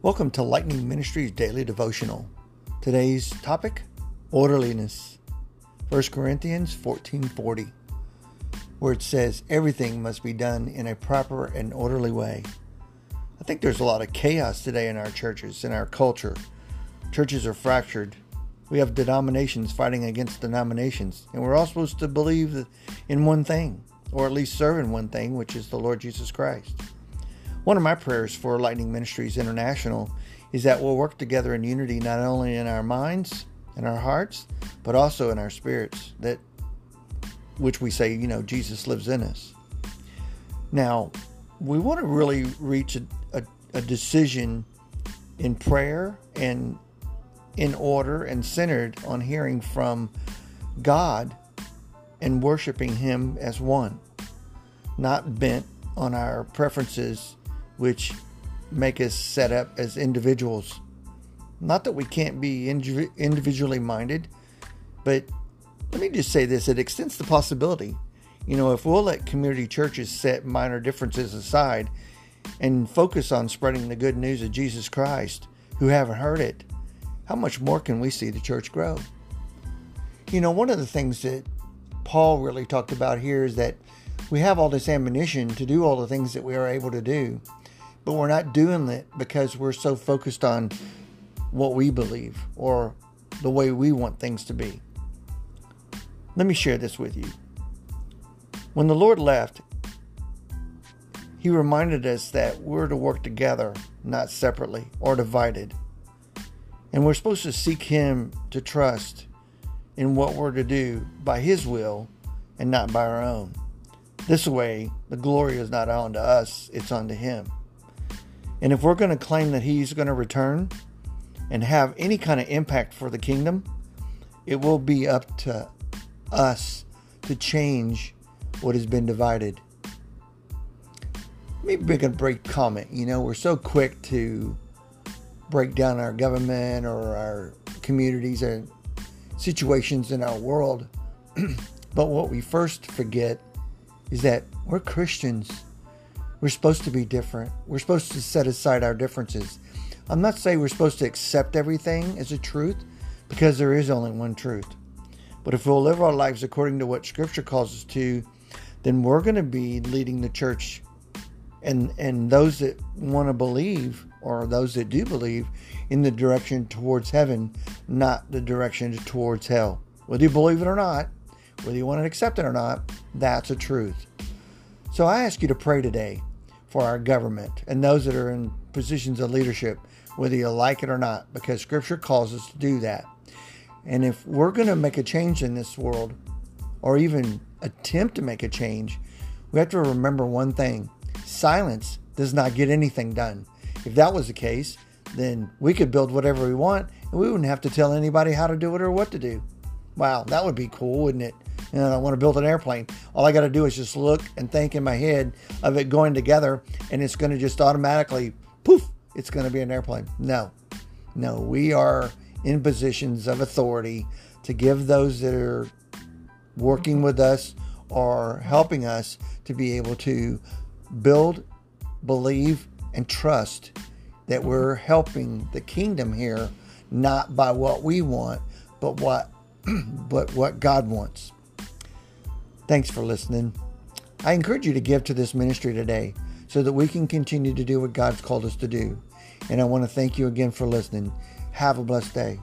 Welcome to Lightning Ministries Daily Devotional. Today's topic, orderliness. 1 Corinthians 14:40, where it says everything must be done in a proper and orderly way. I think there's a lot of chaos today in our churches, in our culture. Churches are fractured. We have denominations fighting against denominations, and we're all supposed to believe in one thing, or at least serve in one thing, which is the Lord Jesus Christ. One of my prayers for Lightning Ministries International is that we'll work together in unity not only in our minds and our hearts, but also in our spirits, that which we say, you know, Jesus lives in us. Now, we want to really reach a, a, a decision in prayer and in order and centered on hearing from God and worshiping Him as one, not bent on our preferences which make us set up as individuals. Not that we can't be individually minded, but let me just say this it extends the possibility. You know, if we'll let community churches set minor differences aside and focus on spreading the good news of Jesus Christ who haven't heard it, how much more can we see the church grow? You know, one of the things that Paul really talked about here is that we have all this ammunition to do all the things that we are able to do but we're not doing it because we're so focused on what we believe or the way we want things to be. Let me share this with you. When the Lord left, He reminded us that we're to work together, not separately or divided. And we're supposed to seek Him to trust in what we're to do by His will and not by our own. This way, the glory is not unto us, it's unto Him. And if we're going to claim that he's going to return and have any kind of impact for the kingdom, it will be up to us to change what has been divided. Maybe make a break comment. You know, we're so quick to break down our government or our communities or situations in our world. but what we first forget is that we're Christians we're supposed to be different. We're supposed to set aside our differences. I'm not saying we're supposed to accept everything as a truth because there is only one truth. But if we'll live our lives according to what Scripture calls us to, then we're going to be leading the church and and those that want to believe or those that do believe in the direction towards heaven, not the direction towards hell. Whether you believe it or not, whether you want to accept it or not, that's a truth. So I ask you to pray today for our government and those that are in positions of leadership, whether you like it or not, because Scripture calls us to do that. And if we're going to make a change in this world, or even attempt to make a change, we have to remember one thing silence does not get anything done. If that was the case, then we could build whatever we want and we wouldn't have to tell anybody how to do it or what to do. Wow, that would be cool, wouldn't it? And I want to build an airplane. All I got to do is just look and think in my head of it going together, and it's going to just automatically poof, it's going to be an airplane. No, no, we are in positions of authority to give those that are working with us or helping us to be able to build, believe, and trust that we're helping the kingdom here, not by what we want, but what but what God wants. Thanks for listening. I encourage you to give to this ministry today so that we can continue to do what God's called us to do. And I want to thank you again for listening. Have a blessed day.